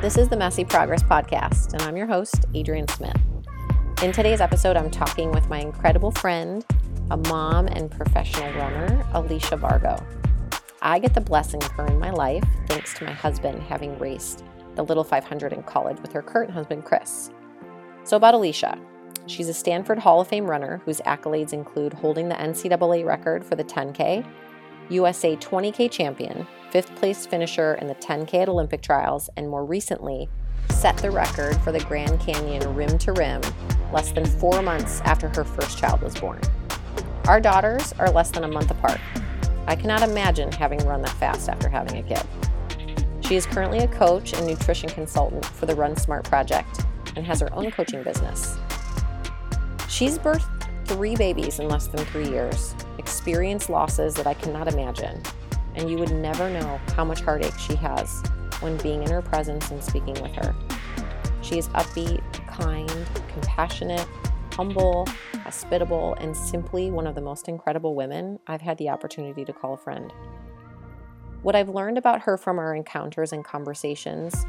This is the Messy Progress Podcast, and I'm your host, Adrienne Smith. In today's episode, I'm talking with my incredible friend, a mom and professional runner, Alicia Vargo. I get the blessing of her in my life thanks to my husband having raced the Little 500 in college with her current husband, Chris. So, about Alicia. She's a Stanford Hall of Fame runner whose accolades include holding the NCAA record for the 10K, USA 20K champion, fifth place finisher in the 10K at Olympic trials, and more recently, set the record for the Grand Canyon rim to rim less than four months after her first child was born. Our daughters are less than a month apart. I cannot imagine having run that fast after having a kid. She is currently a coach and nutrition consultant for the Run Smart Project and has her own coaching business. She's birthed three babies in less than three years, experienced losses that I cannot imagine, and you would never know how much heartache she has when being in her presence and speaking with her. She is upbeat, kind, compassionate, humble, hospitable, and simply one of the most incredible women I've had the opportunity to call a friend. What I've learned about her from our encounters and conversations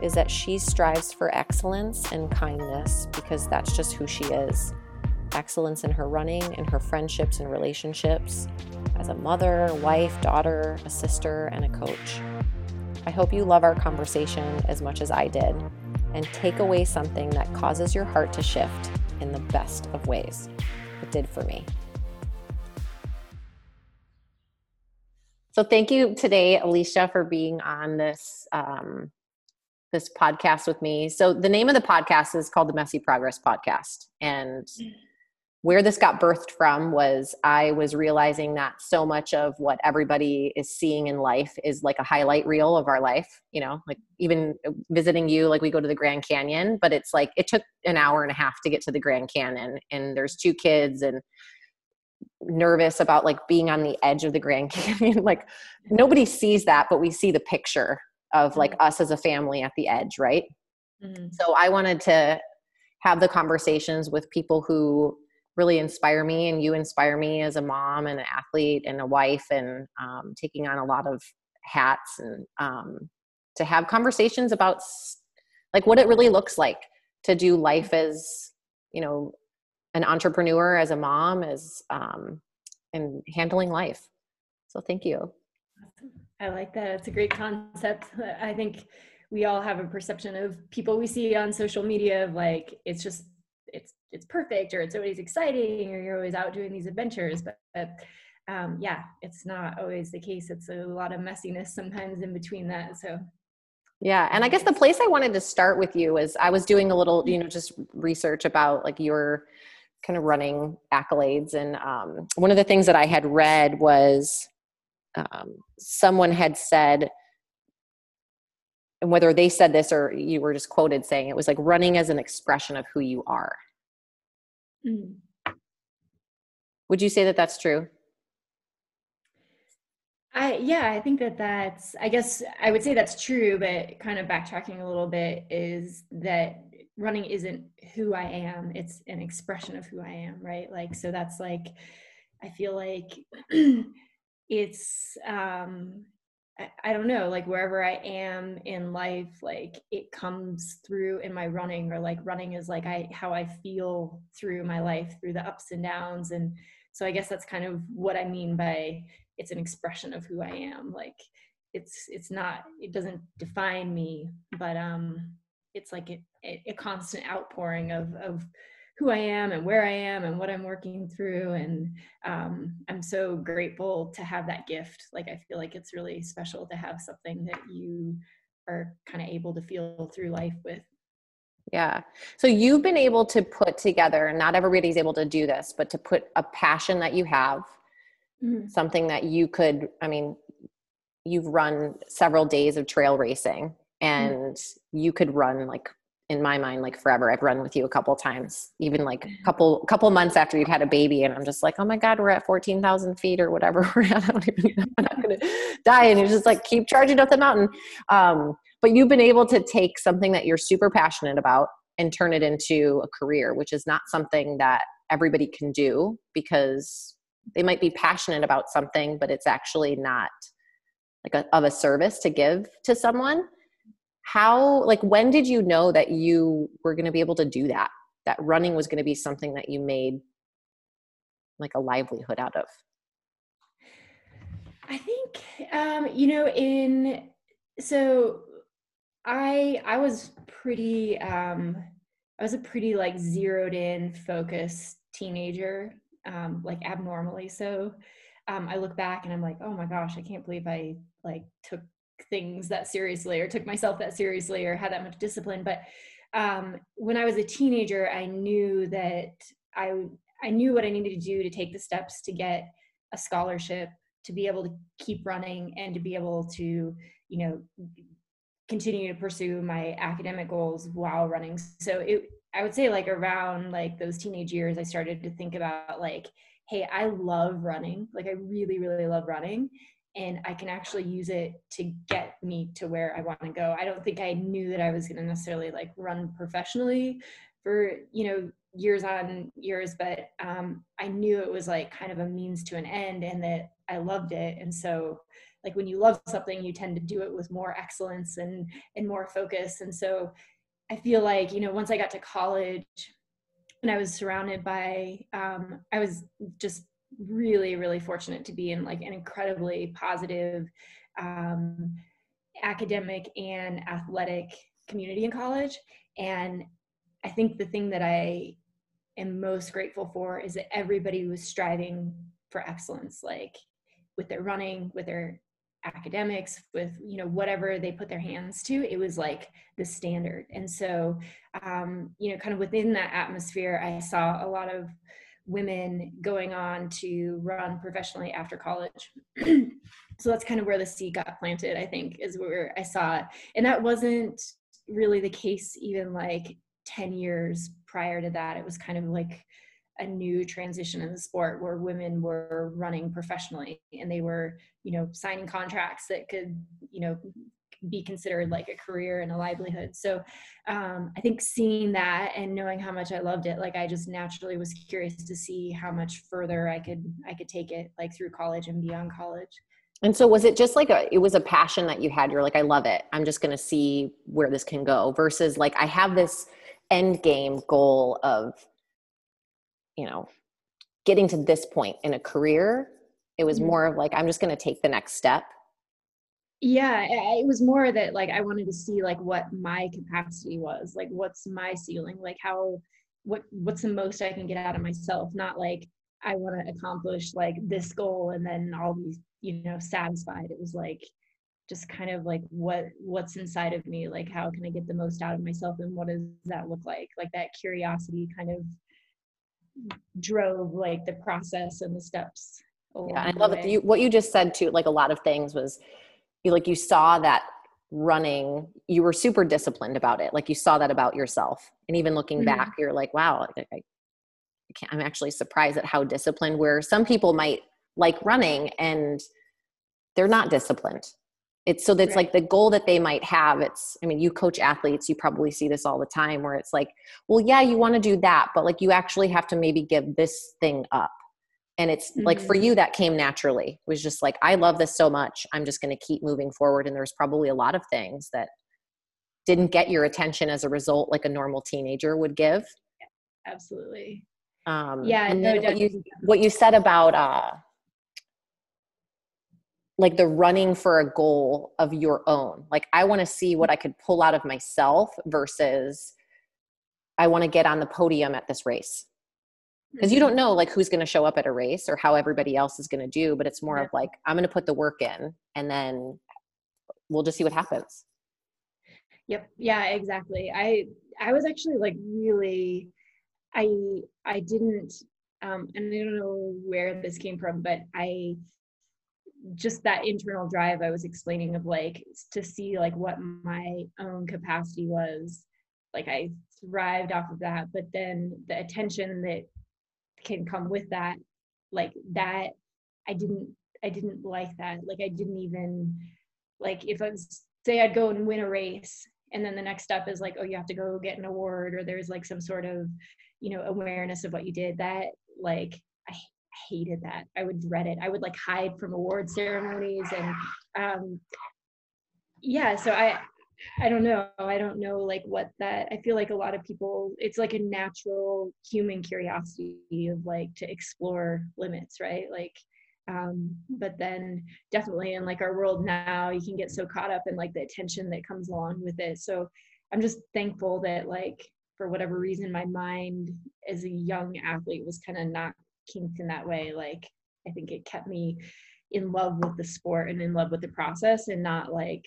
is that she strives for excellence and kindness because that's just who she is. Excellence in her running, in her friendships and relationships, as a mother, wife, daughter, a sister, and a coach. I hope you love our conversation as much as I did and take away something that causes your heart to shift in the best of ways. It did for me. So thank you today, Alicia, for being on this um, this podcast with me. So the name of the podcast is called the Messy Progress Podcast, and where this got birthed from was I was realizing that so much of what everybody is seeing in life is like a highlight reel of our life. You know, like even visiting you, like we go to the Grand Canyon, but it's like it took an hour and a half to get to the Grand Canyon, and there's two kids and nervous about like being on the edge of the Grand Canyon. like nobody sees that, but we see the picture of like mm-hmm. us as a family at the edge, right? Mm-hmm. So I wanted to have the conversations with people who really inspire me and you inspire me as a mom and an athlete and a wife and um, taking on a lot of hats and um, to have conversations about like what it really looks like to do life as you know an entrepreneur as a mom as um, and handling life. So thank you. I like that. It's a great concept. I think we all have a perception of people we see on social media of like it's just it's perfect or it's always exciting or you're always out doing these adventures but, but um, yeah it's not always the case. It's a lot of messiness sometimes in between that so. Yeah and i guess the place i wanted to start with you is i was doing a little you know just research about like your kind of running accolades and um, one of the things that i had read was um, someone had said and whether they said this or you were just quoted saying it was like running as an expression of who you are mm. would you say that that's true I yeah, I think that that's I guess I would say that's true, but kind of backtracking a little bit is that running isn't who I am, it's an expression of who I am, right? Like so that's like I feel like it's um I, don't know, like wherever I am in life, like it comes through in my running, or like running is like I how I feel through my life, through the ups and downs. And so I guess that's kind of what I mean by it's an expression of who I am. Like it's it's not it doesn't define me, but um it's like a, a constant outpouring of of who I am and where I am and what I'm working through. And um, I'm so grateful to have that gift. Like, I feel like it's really special to have something that you are kind of able to feel through life with. Yeah. So you've been able to put together, not everybody's able to do this, but to put a passion that you have, mm-hmm. something that you could, I mean, you've run several days of trail racing mm-hmm. and mm-hmm. you could run like in my mind like forever. I've run with you a couple times even like a couple couple months after you've had a baby and i'm just like oh my god we're at 14000 feet or whatever. We're at i don't even know i'm not gonna die and you're just like keep charging up the mountain. Um, but you've been able to take something that you're super passionate about and turn it into a career which is not something that everybody can do because they might be passionate about something but it's actually not like a, of a service to give to someone how like when did you know that you were going to be able to do that? That running was going to be something that you made like a livelihood out of? I think um you know in so i i was pretty um i was a pretty like zeroed in focused teenager um like abnormally so. Um i look back and i'm like oh my gosh i can't believe i like took things that seriously or took myself that seriously or had that much discipline. But um, when i was a teenager i knew that i i knew what i needed to do to take the steps to get a scholarship to be able to keep running and to be able to you know continue to pursue my academic goals while running. So it i would say like around like those teenage years i started to think about like hey i love running. Like i really really love running and I can actually use it to get me to where I want to go. I don't think I knew that I was going to necessarily like run professionally for, you know, years on years, but um, I knew it was like kind of a means to an end and that I loved it. And so like when you love something, you tend to do it with more excellence and, and more focus. And so I feel like, you know, once I got to college and I was surrounded by, um, I was just really really fortunate to be in like an incredibly positive um, academic and athletic community in college. And i think the thing that i am most grateful for is that everybody was striving for excellence like with their running with their academics with you know whatever they put their hands to it was like the standard. And so um, you know kind of within that atmosphere i saw a lot of women going on to run professionally after college. so that's kind of where the seed got planted, I think, is where I saw it. And that wasn't really the case even like 10 years prior to that. It was kind of like a new transition in the sport where women were running professionally and they were, you know, signing contracts that could, you know, be considered like a career and a livelihood. So um, I think seeing that and knowing how much I loved it, like I just naturally was curious to see how much further I could I could take it like through college and beyond college. And so was it just like a it was a passion that you had? You're like, I love it. I'm just gonna see where this can go versus like I have this end game goal of, you know, getting to this point in a career. It was mm-hmm. more of like, I'm just gonna take the next step yeah it was more that like i wanted to see like what my capacity was like what's my ceiling like how what what's the most i can get out of myself not like i want to accomplish like this goal and then i'll be you know satisfied. It was like just kind of like what what's inside of me like how can i get the most out of myself and what does that look like? Like that curiosity kind of drove like the process and the steps yeah i love it. you, what you just said too like a lot of things was you like you saw that running you were super disciplined about it like you saw that about yourself and even looking mm-hmm. back you're like wow I, I i'm actually surprised at how disciplined where some people might like running and they're not disciplined it's so that's right. like the goal that they might have it's i mean you coach athletes you probably see this all the time where it's like well yeah you want to do that but like you actually have to maybe give this thing up and it's mm-hmm. like for mm-hmm. you that came naturally. It was just like i love this so much. I'm just going to keep moving forward. And there's probably a lot of things that didn't get your attention as a result like a normal teenager would give. Absolutely. Um yeah and no, then what you, what you said about uh like the running for a goal of your own. Like i want to see what i could pull out of myself versus i want to get on the podium at this race because you don't mm-hmm. know like who's going to show up at a race or how everybody else is going to do but it's more yeah. of like i'm going to put the work in and then we'll just see what happens yep yeah exactly i i was actually like really i i didn't um and i don't know where this came from but i just that internal drive i was explaining of like to see like what my own capacity was like i thrived off of that but then the attention that can come with that like that i didn't i didn't like that. Like i didn't even like if i was say i'd go and win a race and then the next step is like oh you have to go get an award or there's like some sort of you know awareness of what you did that like i hated that. I would dread it. I would like hide from award ceremonies and um yeah so i I don't know. I don't know like what that I feel like a lot of people it's like a natural human curiosity of like to explore limits, right? Like um but then definitely in like our world now you can get so caught up in like the attention that comes along with it. So I'm just thankful that like for whatever reason my mind as a young athlete was kind of not kinked in that way. Like I think it kept me in love with the sport and in love with the process and not like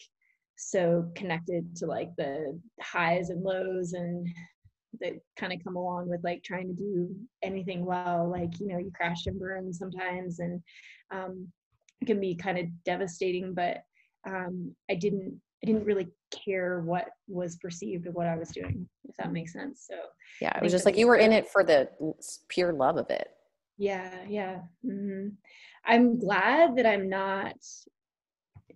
so connected to like the highs and lows and that kind of come along with like trying to do anything well like you know you crash and burn sometimes and um, it can be kind of devastating but um, i didn't i didn't really care what was perceived of what i was doing if that makes sense so yeah it was just like you were in it for the pure love of it yeah yeah mm-hmm. i'm glad that i'm not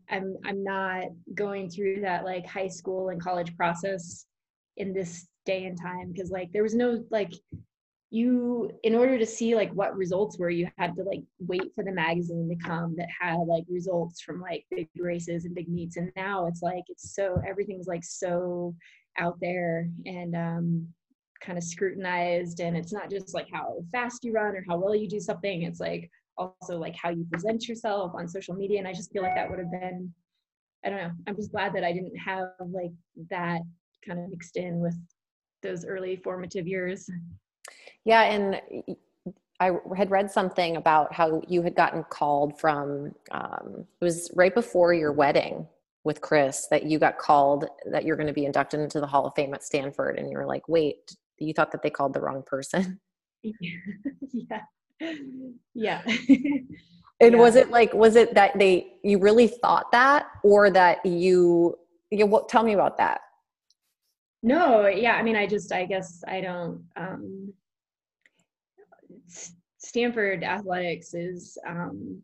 I'm I'm not going through that like high school and college process in this day and time because like there was no like you in order to see like what results were you had to like wait for the magazine to come that had like results from like big races and big meets and now it's like it's so everything's like so out there and um kind of scrutinized and it's not just like how fast you run or how well you do something it's like also like how you present yourself on social media and i just feel like that would have been i don't know i'm just glad that i didn't have like that kind of mixed in with those early formative years. Yeah and i had read something about how you had gotten called from um, it was right before your wedding with chris that you got called that you're going to be inducted into the hall of fame at stanford and you were like wait you thought that they called the wrong person? Yeah yeah. and yeah. was it like was it that they you really thought that or that you you what tell me about that no yeah i mean i just i guess i don't um stanford athletics is um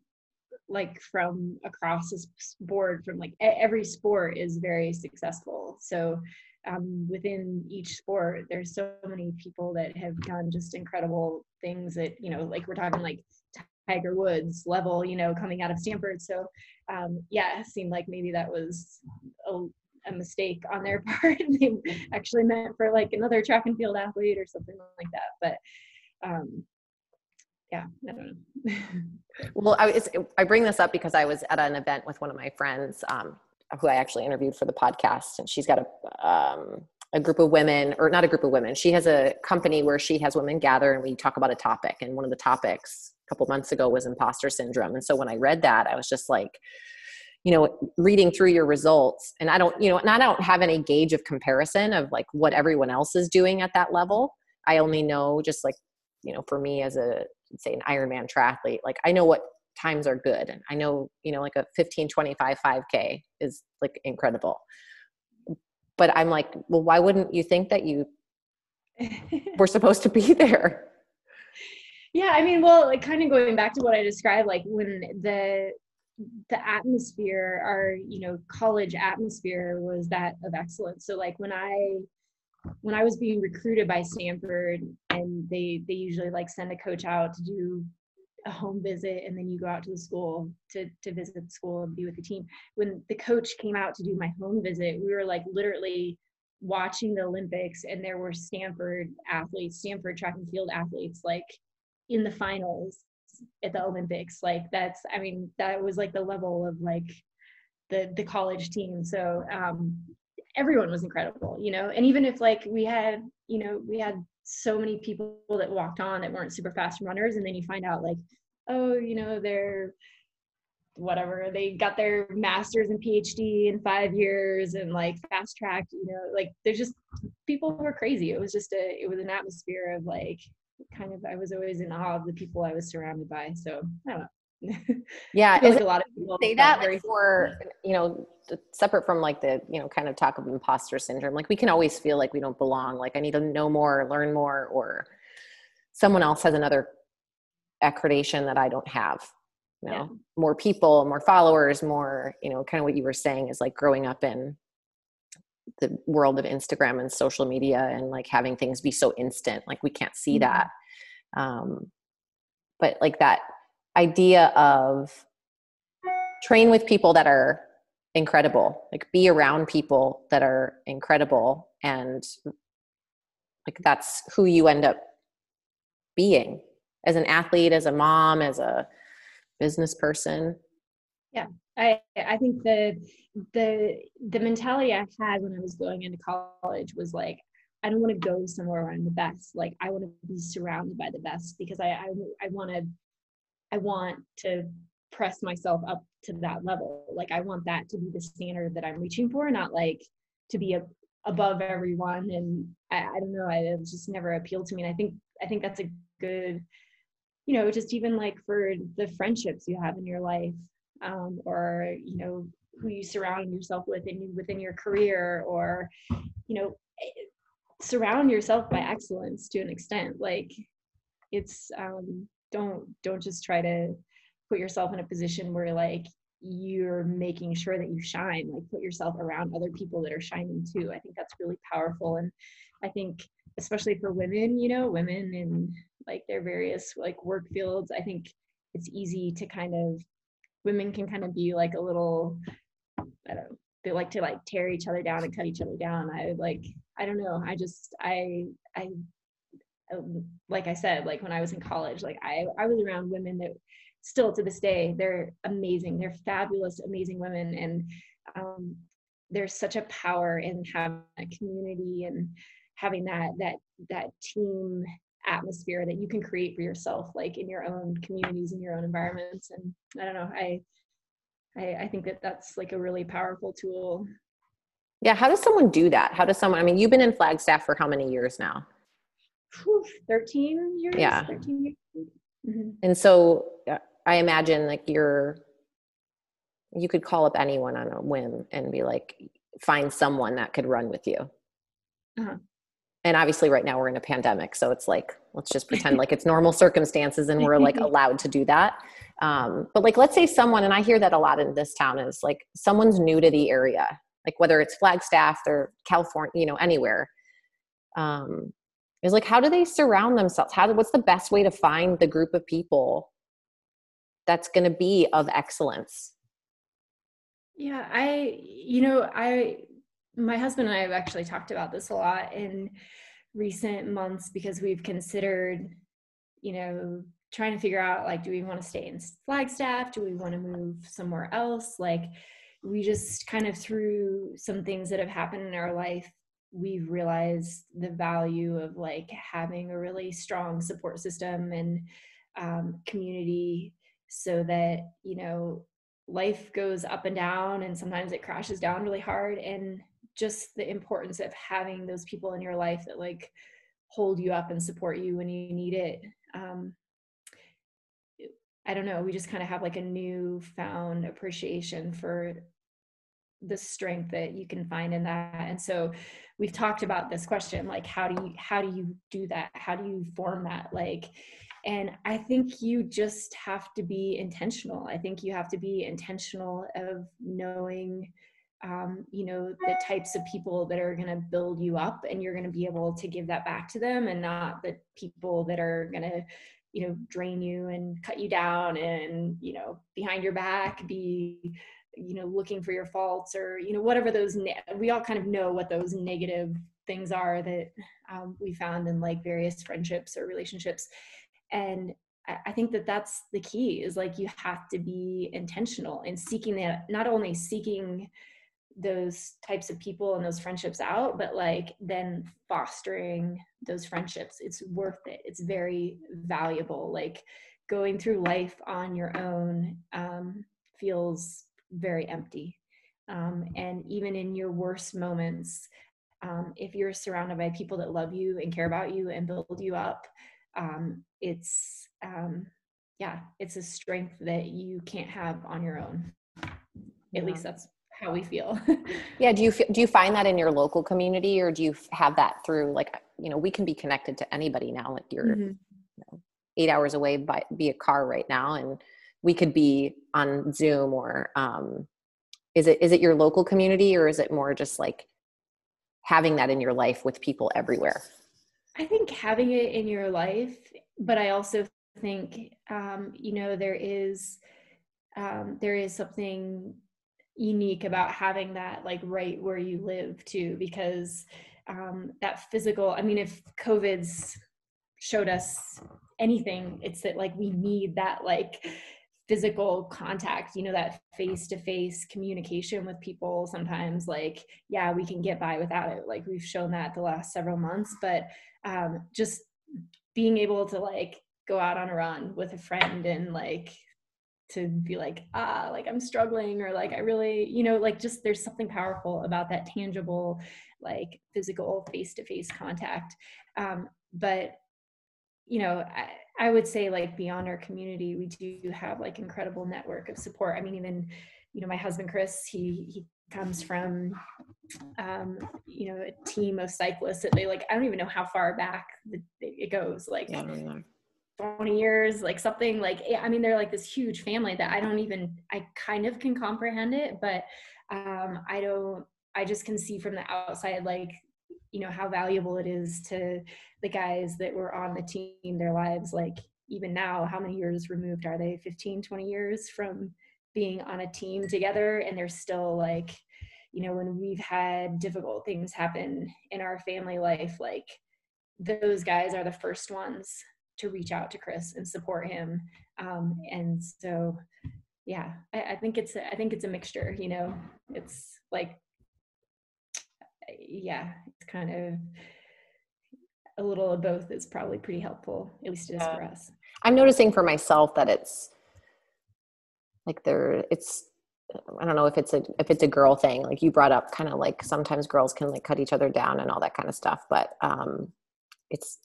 like from across the board from like every sport is very successful so um, within each sport there's so many people that have done just incredible things that you know like we're talking like tiger woods level you know coming out of stanford. So um, yeah it seemed like maybe that was a, a mistake on their part. They actually meant for like another track and field athlete or something like that. But um, yeah, I don't know. well, I, I bring this up because I was at an event with one of my friends um, who I actually interviewed for the podcast, and she's got a um, a group of women, or not a group of women. She has a company where she has women gather and we talk about a topic. And one of the topics a couple months ago was imposter syndrome. And so when I read that, I was just like, you know, reading through your results, and I don't, you know, and I don't have any gauge of comparison of like what everyone else is doing at that level. I only know just like, you know, for me as a say an Ironman triathlete, like I know what times are good. And i know you know like a 15 25 5k is like incredible. But i'm like well why wouldn't you think that you were supposed to be there? Yeah i mean well like kind of going back to what i described like when the the atmosphere our you know college atmosphere was that of excellence. So like when i when i was being recruited by stanford and they they usually like send a coach out to do a home visit and then you go out to the school to to visit the school and be with the team. When the coach came out to do my home visit we were like literally watching the olympics and there were stanford athletes stanford track and field athletes like in the finals at the olympics. Like that's i mean that was like the level of like the the college team. So um everyone was incredible you know? And even if like we had you know we had so many people that walked on that weren't super fast runners and then you find out like oh you know they're whatever they got their masters and phd in five years and like fast track you know? Like there's just people were crazy. It was just a it was an atmosphere of like kind of i was always in awe of the people i was surrounded by so i don't know yeah like a lot of people say that like for you know separate from like the you know kind of talk of imposter syndrome like we can always feel like we don't belong like i need to know more learn more or someone else has another accreditation that i don't have you know yeah. more people more followers more you know kind of what you were saying is like growing up in the world of instagram and social media and like having things be so instant like we can't see mm-hmm. that um but like that idea of train with people that are incredible like be around people that are incredible and like that's who you end up being as an athlete as a mom as a business person. Yeah i i think the the the mentality i had when i was going into college was like i don't want to go somewhere where i'm the best. Like i want to be surrounded by the best because i i, I want to i want to press myself up to that level. Like I want that to be the standard that I'm reaching for, not like to be a, above everyone. And I, I don't know, I, it just never appealed to me. And I think I think that's a good, you know, just even like for the friendships you have in your life, um, or you know, who you surround yourself with in within your career, or you know, eh, surround yourself by excellence to an extent. Like it's um, don't don't just try to put yourself in a position where like you're making sure that you shine like put yourself around other people that are shining too. I think that's really powerful. And i think especially for women you know women in like their various like work fields i think it's easy to kind of women can kind of be like a little i don't know they like to like tear each other down and cut each other down. I like i don't know. I just i i like i said like when i was in college like i i was around women that still to this day they're amazing. They're fabulous amazing women. And um, there's such a power in having a community and having that that that team atmosphere that you can create for yourself like in your own communities in your own environments. And i don't know i i, I think that that's like a really powerful tool. Yeah how does someone do that? How does someone i mean you've been in flagstaff for how many years now Whew, 13 years yeah 13 years. Mm-hmm. and so uh, I imagine like you're you could call up anyone on a whim and be like find someone that could run with you. Uh-huh. And obviously right now we're in a pandemic, so it's like let's just pretend like it's normal circumstances and we're like allowed to do that. Um, but like let's say someone and I hear that a lot in this town is like someone's new to the area, like whether it's Flagstaff or California, you know, anywhere. Um, is like how do they surround themselves? How what's the best way to find the group of people that's going to be of excellence? Yeah i you know i my husband and i have actually talked about this a lot in recent months because we've considered you know trying to figure out like do we want to stay in flagstaff? Do we want to move somewhere else? Like we just kind of through some things that have happened in our life we've realized the value of like having a really strong support system and um, community so that you know life goes up and down and sometimes it crashes down really hard. And just the importance of having those people in your life that like hold you up and support you when you need it um i don't know we just kind of have like a new found appreciation for the strength that you can find in that. And so we've talked about this question like how do you how do you do that? How do you form that? Like and I think you just have to be intentional. I think you have to be intentional of knowing, um, you know, the types of people that are going to build you up and you're going to be able to give that back to them and not the people that are going to, you know, drain you and cut you down and, you know, behind your back be, you know, looking for your faults or, you know, whatever those, ne- we all kind of know what those negative things are that um, we found in like various friendships or relationships and I think that that's the key is like you have to be intentional in seeking that, not only seeking those types of people and those friendships out, but like then fostering those friendships. It's worth it. It's very valuable. Like going through life on your own um, feels very empty. Um, and even in your worst moments, um, if you're surrounded by people that love you and care about you and build you up, um, it's um, yeah it's a strength that you can't have on your own at yeah. least that's how we feel yeah do you do you find that in your local community or do you have that through like you know we can be connected to anybody now like you're mm-hmm. you know, eight hours away by via car right now and we could be on zoom or um, is it is it your local community or is it more just like having that in your life with people everywhere? I think having it in your life, but I also think, um, you know, there is, um, there is something, unique about having that like right where you live too because um, that physical i mean if covid's showed us anything it's that like we need that like physical contact you know that face to face communication with people sometimes like yeah we can get by without it. Like we've shown that the last several months but um just being able to like go out on a run with a friend and like to be like ah like i'm struggling or like i really you know like just there's something powerful about that tangible like physical face-to-face contact. Um, but you know I, I would say like beyond our community we do have like incredible network of support. I mean even you know my husband chris he he comes from um, you know a team of cyclists that they like i don't even know how far back it goes like yeah, 20 years like something like i mean they're like this huge family that i don't even i kind of can comprehend it but um i don't i just can see from the outside like you know how valuable it is to the guys that were on the team their lives like even now how many years removed are they 15 20 years from being on a team together and they're still like you know when we've had difficult things happen in our family life like those guys are the first ones to reach out to Chris and support him. Um, and so, yeah, I, I think it's a, I think it's a mixture. You know, it's like, yeah, it's kind of a little of both is probably pretty helpful. At least it is yeah. for us. I'm noticing for myself that it's like there, it's I don't know if it's a if it's a girl thing. Like you brought up, kind of like sometimes girls can like cut each other down and all that kind of stuff. But um, it's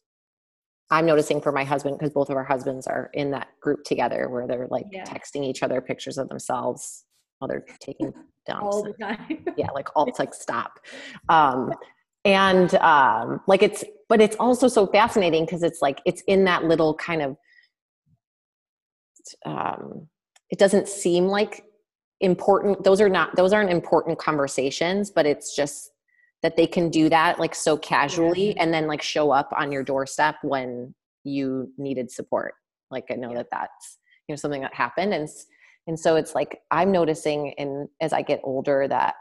I'm noticing for my husband because both of our husbands are in that group together where they're like yeah. texting each other pictures of themselves while they're taking dumps. All the time. yeah, like all it's like stop. Um, and um, like it's, but it's also so fascinating because it's like it's in that little kind of. Um, it doesn't seem like important. Those are not. Those aren't important conversations, but it's just that they can do that like so casually yeah. and then like show up on your doorstep when you needed support like i know yeah. that that's you know something that happened and and so it's like i'm noticing in as i get older that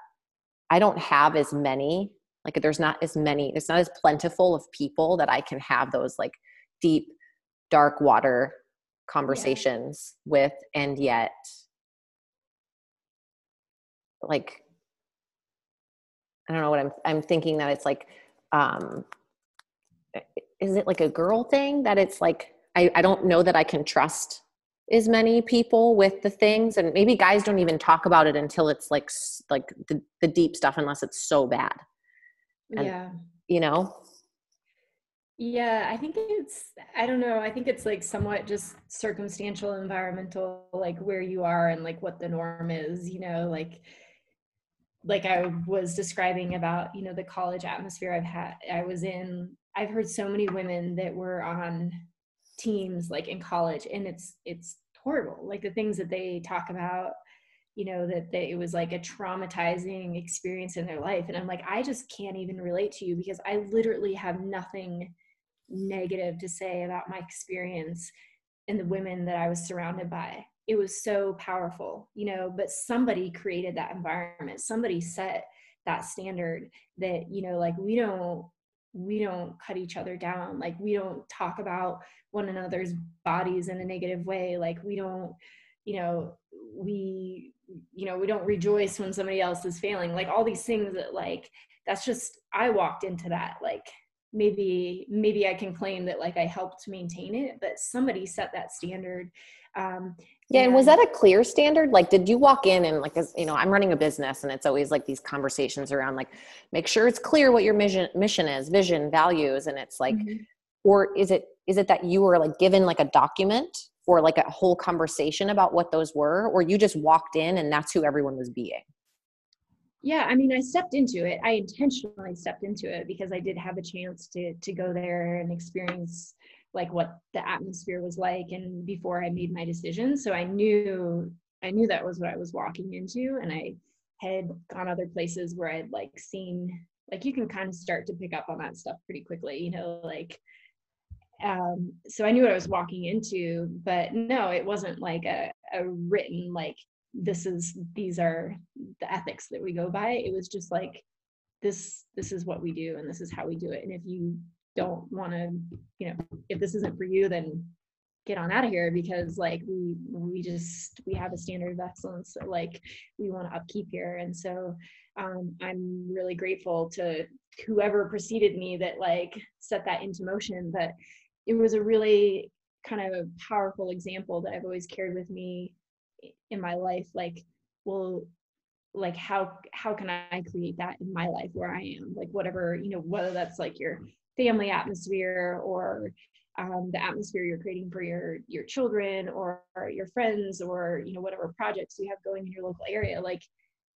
i don't have as many like there's not as many it's not as plentiful of people that i can have those like deep dark water conversations yeah. with and yet like I don't know what I'm I'm thinking that it's like um is it like a girl thing that it's like I, I don't know that I can trust as many people with the things and maybe guys don't even talk about it until it's like like the, the deep stuff unless it's so bad. And, yeah. you know? Yeah i think it's i don't know i think it's like somewhat just circumstantial environmental like where you are and like what the norm is you know like like I was describing about, you know, the college atmosphere I've had, I was in, I've heard so many women that were on teams like in college and it's, it's horrible. Like the things that they talk about, you know, that they, it was like a traumatizing experience in their life. And I'm like, I just can't even relate to you because I literally have nothing negative to say about my experience and the women that I was surrounded by it was so powerful you know but somebody created that environment somebody set that standard that you know like we don't we don't cut each other down like we don't talk about one another's bodies in a negative way like we don't you know we you know we don't rejoice when somebody else is failing like all these things that like that's just i walked into that like maybe maybe i can claim that like i helped maintain it but somebody set that standard um, yeah, and was that a clear standard? Like, did you walk in and like, as you know, I'm running a business, and it's always like these conversations around like, make sure it's clear what your mission mission is, vision, values, and it's like, mm-hmm. or is it is it that you were like given like a document or like a whole conversation about what those were, or you just walked in and that's who everyone was being? Yeah, I mean, I stepped into it. I intentionally stepped into it because I did have a chance to to go there and experience like what the atmosphere was like and before I made my decision. So I knew I knew that was what I was walking into and I had gone other places where I'd like seen like you can kind of start to pick up on that stuff pretty quickly, you know, like um so I knew what I was walking into, but no, it wasn't like a, a written like this is these are the ethics that we go by. It was just like this this is what we do and this is how we do it. And if you don't want to you know if this isn't for you then get on out of here because like we we just we have a standard of excellence that like we want to upkeep here. And so um, i'm really grateful to whoever preceded me that like set that into motion. But it was a really kind of powerful example that i've always carried with me in my life like well like how how can i create that in my life where i am? Like whatever you know whether that's like your family atmosphere or um, the atmosphere you're creating for your your children or, or your friends or you know whatever projects you have going in your local area like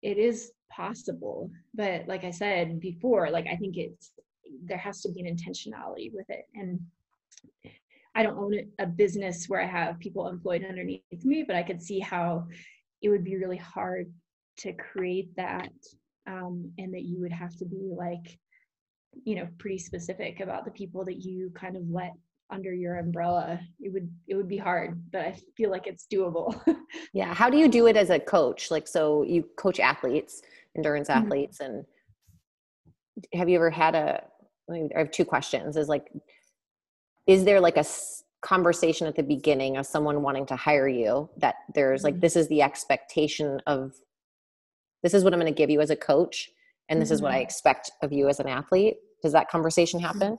it is possible. But like i said before like i think it's there has to be an intentionality with it. And i don't own a business where i have people employed underneath me but i could see how it would be really hard to create that um, and that you would have to be like you know pretty specific about the people that you kind of let under your umbrella. It would it would be hard but i feel like it's doable. Yeah. How do you do it as a coach? Like so you coach athletes endurance mm-hmm. athletes and have you ever had a i have two questions is like is there like a conversation at the beginning of someone wanting to hire you that there's like mm-hmm. this is the expectation of this is what i'm going to give you as a coach and this mm-hmm. is what i mm-hmm. expect of you as an athlete does that conversation mm-hmm. happen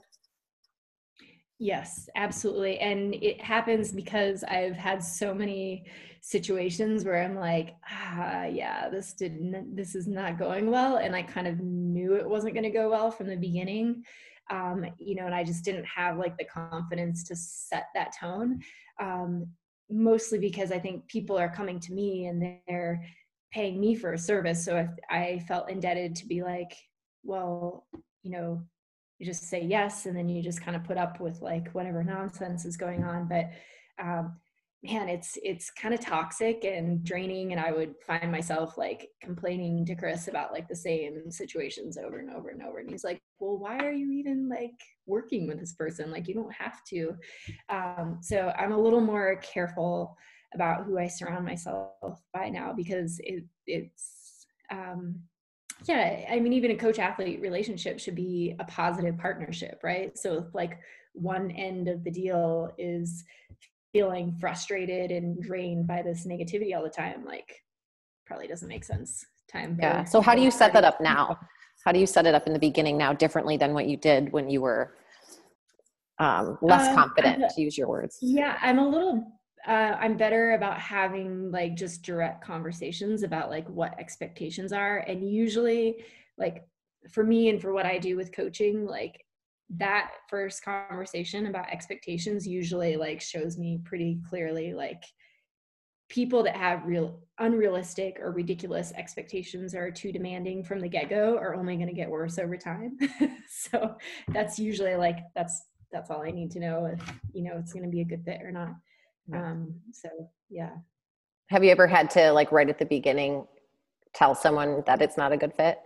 Yes, absolutely. And it happens because I've had so many situations where I'm like, ah, yeah, this didn't, this is not going well. And I kind of knew it wasn't going to go well from the beginning. Um, you know, and I just didn't have like the confidence to set that tone. Um, mostly because I think people are coming to me and they're paying me for a service. So if I felt indebted to be like, well, you know, you just say yes and then you just kind of put up with like whatever nonsense is going on but um, man it's it's kind of toxic and draining and i would find myself like complaining to chris about like the same situations over and over and over and he's like well why are you even like working with this person? Like you don't have to. Um, so i'm a little more careful about who i surround myself by now because it it's um, yeah i mean even a coach athlete relationship should be a positive partnership right? So like one end of the deal is feeling frustrated and drained by this negativity all the time like probably doesn't make sense. Time yeah. so how do you set that up now? how do you set it up in the beginning now differently than what you did when you were um, less um, confident to use your words? Yeah i'm a little uh, I'm better about having like just direct conversations about like what expectations are. And usually, like for me and for what I do with coaching, like that first conversation about expectations usually like shows me pretty clearly like people that have real unrealistic or ridiculous expectations or are too demanding from the get-go are only going to get worse over time so that's usually like that's that's all i need to know if you know it's going to be a good fit or not um, so yeah. Have you ever had to like right at the beginning tell someone that it's not a good fit?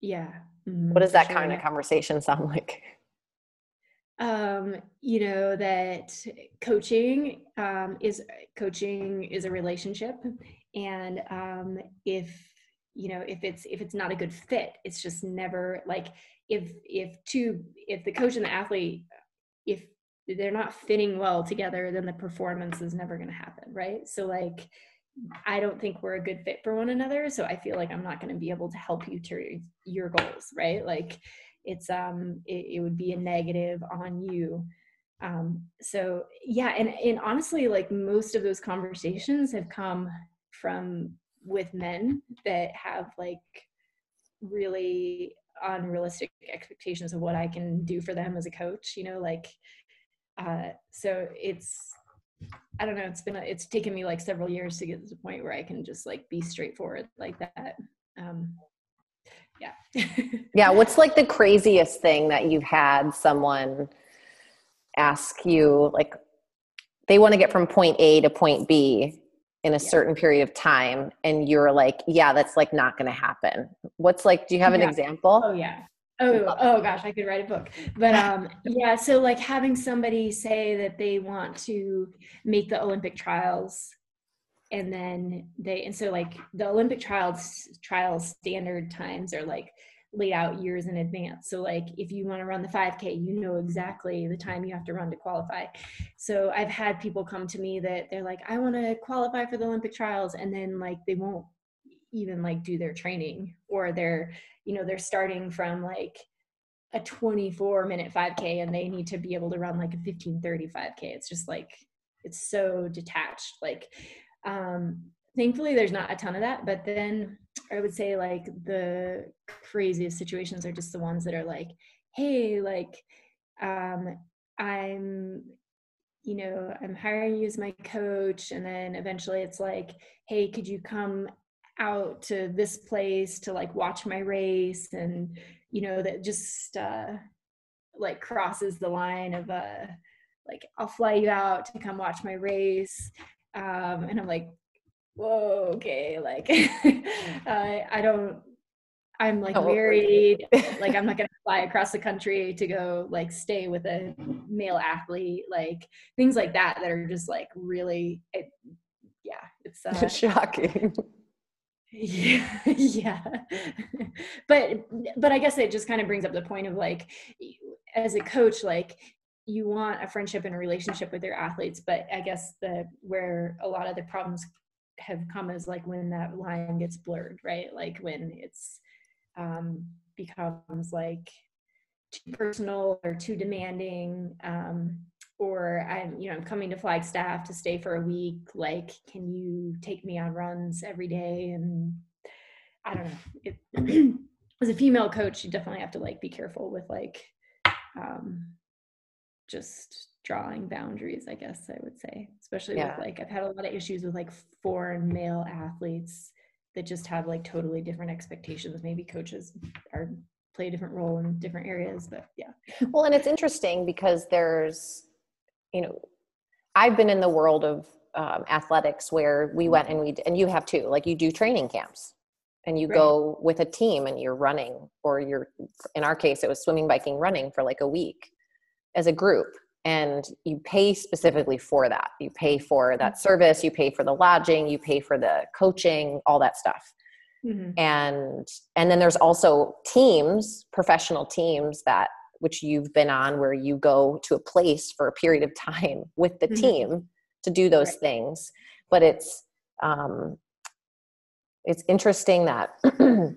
Yeah. Mm-hmm, what does that sure. kind of conversation sound like? Um, you know that coaching um, is coaching is a relationship, and um, if you know if it's if it's not a good fit, it's just never like if if two if the coach and the athlete if they're not fitting well together, then the performance is never going to happen, right? So like I don't think we're a good fit for one another, so I feel like I'm not going to be able to help you to your goals, right? Like it's um it, it would be a negative on you. Um so yeah, and and honestly like most of those conversations have come from with men that have like really unrealistic expectations of what I can do for them as a coach, you know, like uh, so it's I don't know. It's been a, it's taken me like several years to get to the point where I can just like be straightforward like that. Um, yeah. yeah. What's like the craziest thing that you've had someone ask you like they want to get from point A to point B in a yeah. certain period of time and you're like yeah that's like not going to happen what's like do you have an yeah. example oh yeah Oh, oh gosh, I could write a book. But um, yeah, so like having somebody say that they want to make the Olympic trials and then they and so like the olympic trials trials standard times are like laid out years in advance. So like if you want to run the 5k you know exactly the time you have to run to qualify. So i've had people come to me that they're like i want to qualify for the olympic trials and then like they won't even like do their training or they're you know they're starting from like a 24 minute 5k and they need to be able to run like a 1530 5k it's just like it's so detached like um thankfully there's not a ton of that but then i would say like the craziest situations are just the ones that are like hey like um i'm you know i'm hiring you as my coach. And then eventually it's like hey could you come out to this place to like watch my race and you know that just uh like crosses the line of uh like i'll fly you out to come watch my race. Um and i'm like whoa okay like I, I don't i'm like oh, married like i'm not gonna fly across the country to go like stay with a male athlete like things like that that are just like really it, yeah it's uh, shocking yeah. Yeah but but i guess it just kind of brings up the point of like as a coach like you want a friendship and a relationship with your athletes but i guess the where a lot of the problems have come is like when that line gets blurred right? Like when it's um becomes like too personal or too demanding um or I'm, you know, I'm coming to Flagstaff to stay for a week. Like, can you take me on runs every day? And I don't know. It, as a female coach, you definitely have to like be careful with like, um, just drawing boundaries. I guess I would say, especially yeah. with like, I've had a lot of issues with like foreign male athletes that just have like totally different expectations. Maybe coaches are play a different role in different areas, but yeah. Well, and it's interesting because there's you know, I've been in the world of um, athletics where we went and we and you have too. Like you do training camps, and you right. go with a team and you're running, or you're in our case it was swimming, biking, running for like a week as a group, and you pay specifically for that. You pay for that mm-hmm. service, you pay for the lodging, you pay for the coaching, all that stuff. Mm-hmm. and and then there's also teams professional teams that which you've been on where you go to a place for a period of time with the mm-hmm. team to do those right. things but it's um it's interesting that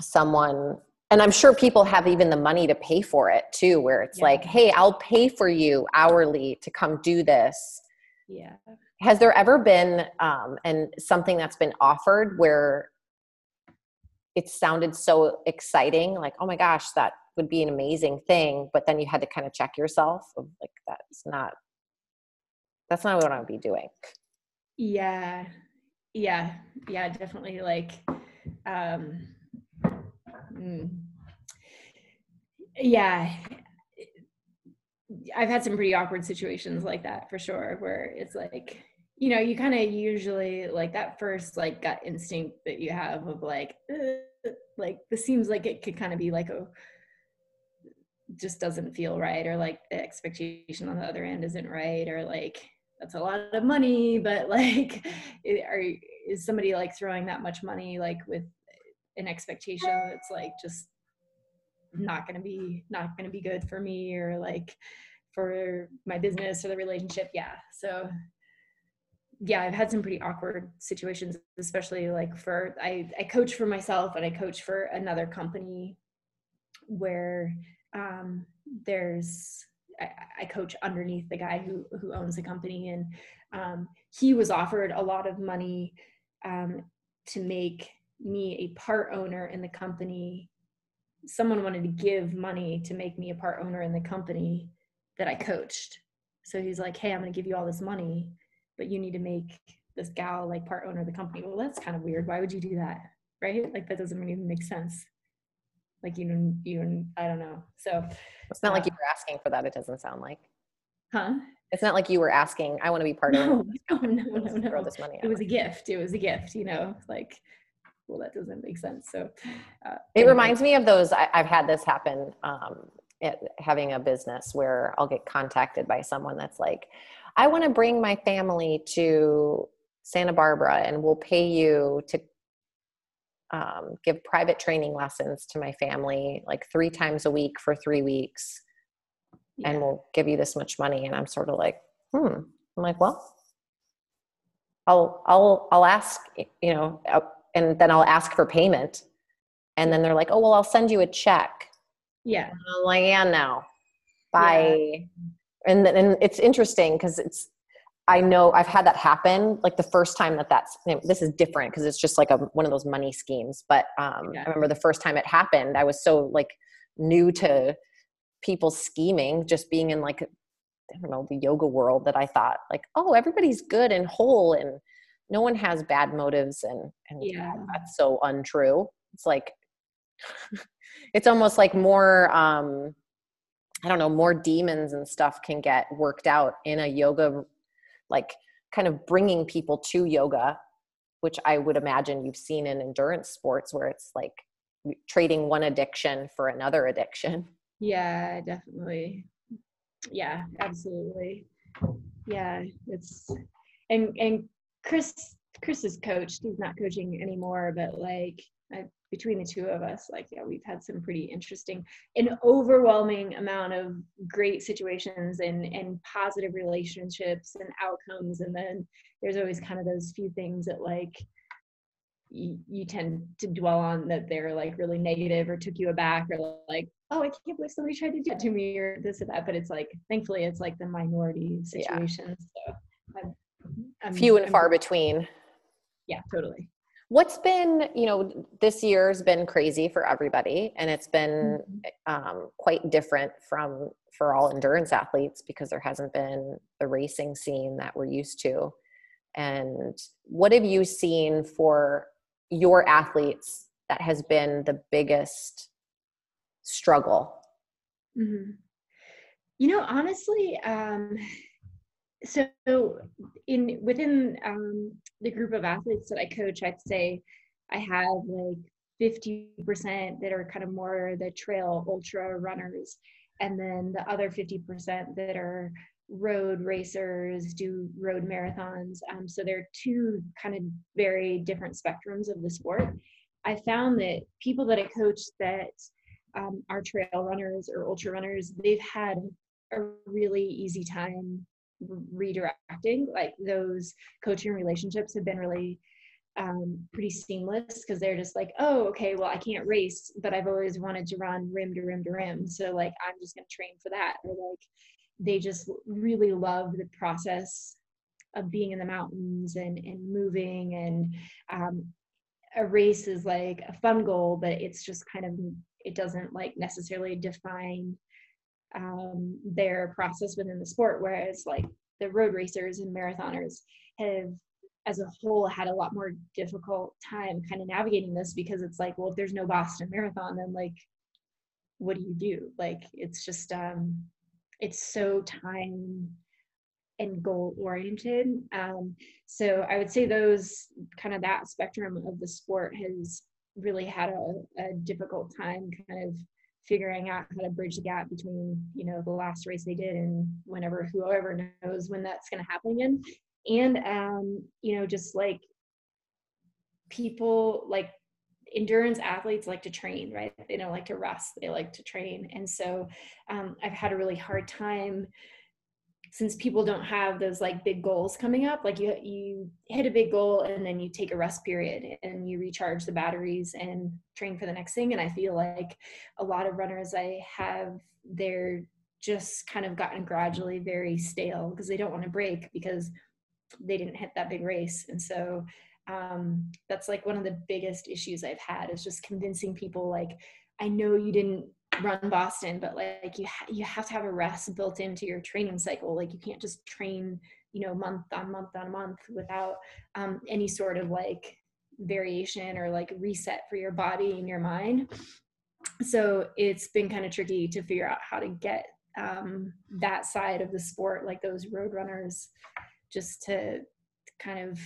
someone and i'm sure people have even the money to pay for it too where it's yeah. like hey i'll pay for you hourly to come do this yeah has there ever been um and something that's been offered where it sounded so exciting like oh my gosh that would be an amazing thing but then you had to kind of check yourself of like that's not that's not what i would be doing. Yeah. Yeah. Yeah definitely like um mm, yeah. I've had some pretty awkward situations like that for sure where it's like you know you kind of usually like that first like gut instinct that you have of like uh, like this seems like it could kind of be like a just doesn't feel right or like the expectation on the other end isn't right or like that's a lot of money but like are is somebody like throwing that much money like with an expectation that's like just not going to be not going to be good for me or like for my business or the relationship? Yeah so yeah i've had some pretty awkward situations especially like for i i coach for myself and i coach for another company where um, there's I, I, coach underneath the guy who who owns the company, and um, he was offered a lot of money um, to make me a part owner in the company. Someone wanted to give money to make me a part owner in the company that I coached. So he's like, "Hey, I'm going to give you all this money, but you need to make this gal like part owner of the company." Well, that's kind of weird. Why would you do that? Right? Like that doesn't even make sense like you know you i don't know. So it's not uh, like you were asking for that it doesn't sound like. Huh? It's not like you were asking i want to be part no, of no no no no, no. this money it was a gift it was a gift you know like well that doesn't make sense so uh, it reminds me of those I, have had this happen um, at having a business where i'll get contacted by someone that's like i want to bring my family to Santa Barbara and we'll pay you to um, give private training lessons to my family like three times a week for three weeks yeah. and we'll give you this much money. And i'm sort of like hmm. I'm like well i'll i'll i'll ask you know uh, and then i'll ask for payment. And then they're like oh well i'll send you a check. Yeah. I'm like yeah no. Bye. Yeah. and and it's interesting because it's I know I've had that happen. Like the first time that that's this is different because it's just like a one of those money schemes. But um, yeah. I remember the first time it happened, I was so like new to people scheming, just being in like I don't know the yoga world that I thought like, oh, everybody's good and whole, and no one has bad motives, and and yeah. that's so untrue. It's like it's almost like more. um I don't know, more demons and stuff can get worked out in a yoga like kind of bringing people to yoga which i would imagine you've seen in endurance sports where it's like trading one addiction for another addiction. Yeah definitely. Yeah absolutely. Yeah it's and and chris chris is coached he's not coaching anymore but like I, between the two of us, like, yeah, we've had some pretty interesting, an overwhelming amount of great situations and, and positive relationships and outcomes. And then there's always kind of those few things that like you, you tend to dwell on that they're like really negative or took you aback or like, oh, I can't believe somebody tried to do that to me or this or that. But it's like, thankfully, it's like the minority situations. Yeah. So I'm, I'm, few and I'm, far between. Yeah, totally what's been you know this year's been crazy for everybody and it's been mm-hmm. um, quite different from for all endurance athletes because there hasn't been the racing scene that we're used to and what have you seen for your athletes that has been the biggest struggle mm-hmm. you know honestly um, so in within um, the group of athletes that I coach, I'd say I have like 50% that are kind of more the trail ultra runners, and then the other 50% that are road racers, do road marathons. Um, so they're two kind of very different spectrums of the sport. I found that people that I coach that um, are trail runners or ultra runners, they've had a really easy time redirecting like those coaching relationships have been really um, pretty seamless because they're just like oh okay well i can't race but i've always wanted to run rim to rim to rim so like i'm just going to train for that. Or like they just really love the process of being in the mountains and and moving and um, a race is like a fun goal but it's just kind of it doesn't like necessarily define um, their process within the sport. Whereas like the road racers and marathoners have as a whole had a lot more difficult time kind of navigating this because it's like, well, if there's no Boston Marathon, then like, what do you do? Like, it's just, um, it's so time and goal oriented. Um, so I would say those kind of that spectrum of the sport has really had a, a difficult time kind of figuring out how to bridge the gap between you know the last race they did and whenever whoever knows when that's going to happen again. And um you know just like people like endurance athletes like to train right? They don't like to rest they like to train. And so um, i've had a really hard time since people don't have those like big goals coming up like you you hit a big goal and then you take a rest period and you recharge the batteries and train for the next thing. And i feel like a lot of runners i have they're just kind of gotten gradually very stale because they don't want to break because they didn't hit that big race. And so um, that's like one of the biggest issues i've had is just convincing people like i know you didn't run Boston, but like you ha- you have to have a rest built into your training cycle. Like you can't just train, you know, month on month on month without um, any sort of like variation or like reset for your body and your mind. So it's been kind of tricky to figure out how to get um, that side of the sport, like those road runners, just to kind of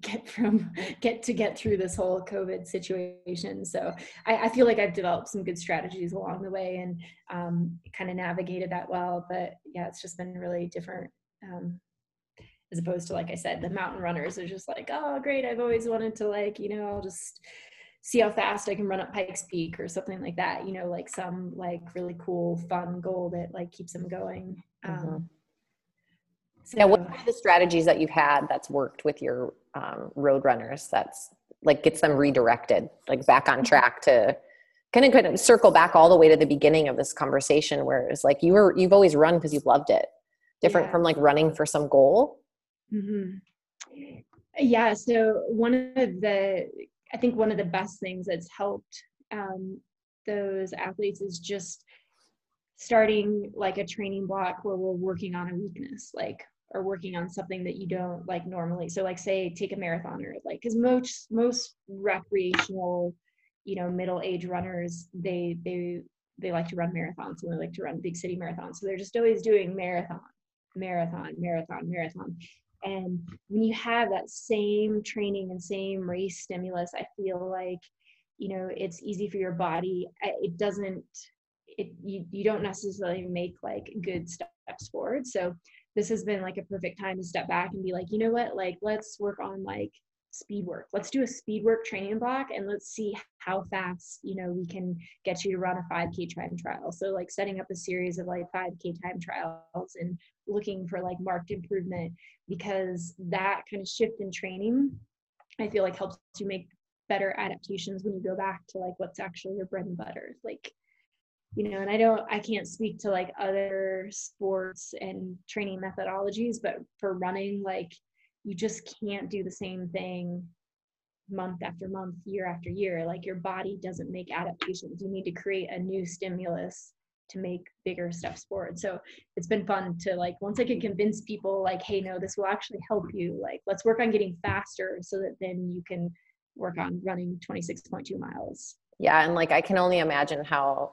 get from get to get through this whole covid situation. So I, I, feel like i've developed some good strategies along the way and um, kind of navigated that well. But yeah it's just been really different um, as opposed to like i said the mountain runners are just like oh great i've always wanted to like you know i'll just see how fast i can run up pikes peak or something like that you know like some like really cool fun goal that like keeps them going. Mm-hmm. um, so, now what are the strategies that you've had that's worked with your um, road runners that's like gets them redirected like back on mm-hmm. track to kind of kind of circle back all the way to the beginning of this conversation where it's like you were you've always run because you've loved it different yeah. from like running for some goal mm-hmm. yeah so one of the i think one of the best things that's helped um, those athletes is just starting like a training block where we're working on a weakness like or working on something that you don't like normally so like say take a marathoner like because most most recreational you know middle age runners they they they like to run marathons and they like to run big city marathons so they're just always doing marathon marathon marathon marathon. And when you have that same training and same race stimulus i feel like you know it's easy for your body it doesn't it you, you don't necessarily make like good steps forward so this has been like a perfect time to step back and be like you know what like let's work on like speed work. Let's do a speed work training block and let's see how fast, you know, we can get you to run a 5K time trial. So like setting up a series of like 5K time trials and looking for like marked improvement because that kind of shift in training, I feel like helps you make better adaptations when you go back to like what's actually your bread and butter. Like, you know, and I don't, I can't speak to like other sports and training methodologies, but for running, like you just can't do the same thing month after month, year after year. Like your body doesn't make adaptations. You need to create a new stimulus to make bigger steps forward. So it's been fun to like once I can convince people like, hey, no, this will actually help you. Like let's work on getting faster so that then you can work on running 26.2 miles. Yeah, and like I can only imagine how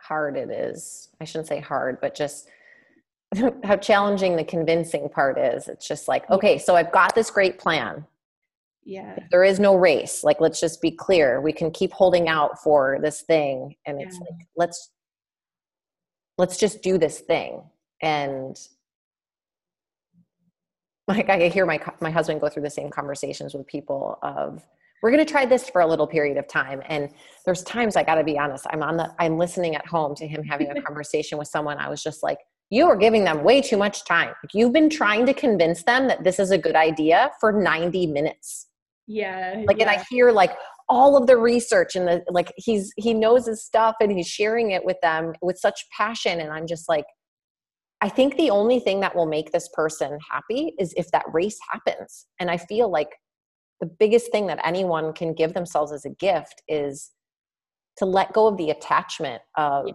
hard it is. I shouldn't say hard, but just how challenging the convincing part is. It's just like, okay, so I've got this great plan. Yeah. There is no race. Like, let's just be clear. We can keep holding out for this thing. And it's like, let's, let's just do this thing. And like I hear my, my husband go through the same conversations with people of, we're going to try this for a little period of time and there's times i got to be honest i'm on the i'm listening at home to him having a conversation with someone i was just like you are giving them way too much time. You've been trying to convince them that this is a good idea for 90 minutes. Yeah. Like, yeah. and I hear like all of the research and the like he's he knows his stuff and he's sharing it with them with such passion. And I'm just like, I think the only thing that will make this person happy is if that race happens. And I feel like the biggest thing that anyone can give themselves as a gift is to let go of the attachment of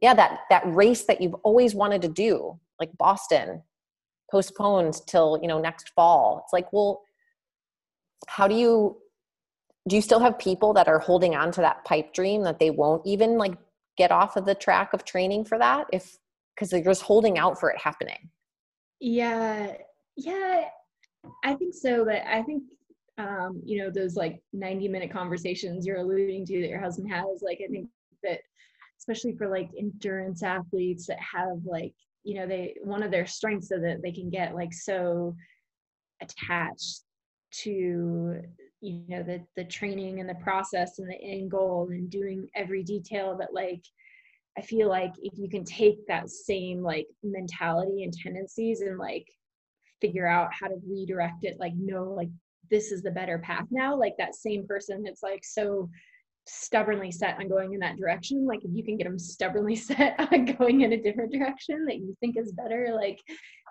yeah that that race that you've always wanted to do like boston postponed till you know next fall. It's like well how do you do you still have people that are holding on to that pipe dream that they won't even like get off of the track of training for that if because they're just holding out for it happening? Yeah. Yeah i think so but i think um you know those like 90 minute conversations you're alluding to that your husband has like i think that especially for like endurance athletes that have like you know they one of their strengths so that they can get like so attached to you know the the training and the process and the end goal and doing every detail that like i feel like if you can take that same like mentality and tendencies and like figure out how to redirect it like no like this is the better path now like that same person that's like so stubbornly set on going in that direction like if you can get them stubbornly set on going in a different direction that you think is better like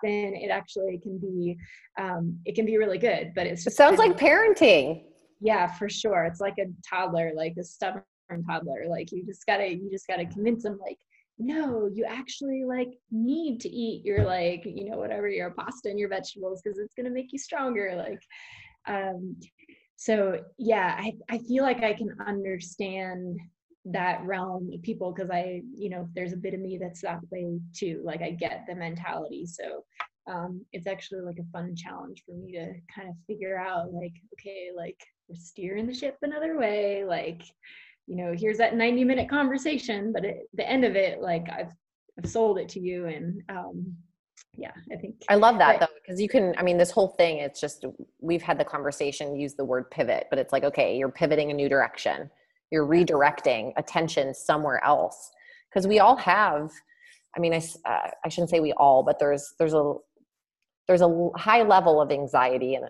then it actually can be um it can be really good but it's it sounds like parenting. Yeah for sure. It's like a toddler like a stubborn toddler like you just gotta you just gotta convince them like no you actually like need to eat your like you know whatever your pasta and your vegetables because it's going to make you stronger like um so yeah I, I feel like i can understand that realm of people because i you know there's a bit of me that's that way too like i get the mentality. So um, it's actually like a fun challenge for me to kind of figure out like okay like we're steering the ship another way like you know here's that 90 minute conversation but at the end of it like i've i've sold it to you and um yeah i think i love that though because you can i mean this whole thing it's just we've had the conversation use the word pivot but it's like okay you're pivoting a new direction. You're redirecting attention somewhere else. Because we all have i mean i uh, i shouldn't say we all but there's there's a there's a high level of anxiety and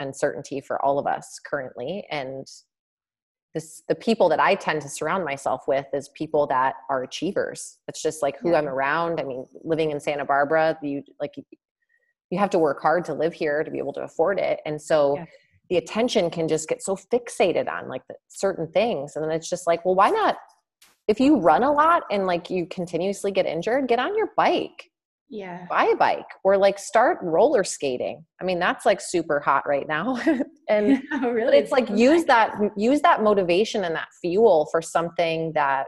uncertainty for all of us currently and this the people that I tend to surround myself with is people that are achievers. It's just like who yeah. I'm around. I mean, living in Santa Barbara, you like you have to work hard to live here to be able to afford it. And so yeah. the attention can just get so fixated on like the, certain things and then it's just like, well, why not if you run a lot and like you continuously get injured, get on your bike yeah. buy a bike or like start roller skating. I mean that's like super hot right now. And oh, yeah, really? it's like oh use that use that motivation and that fuel for something that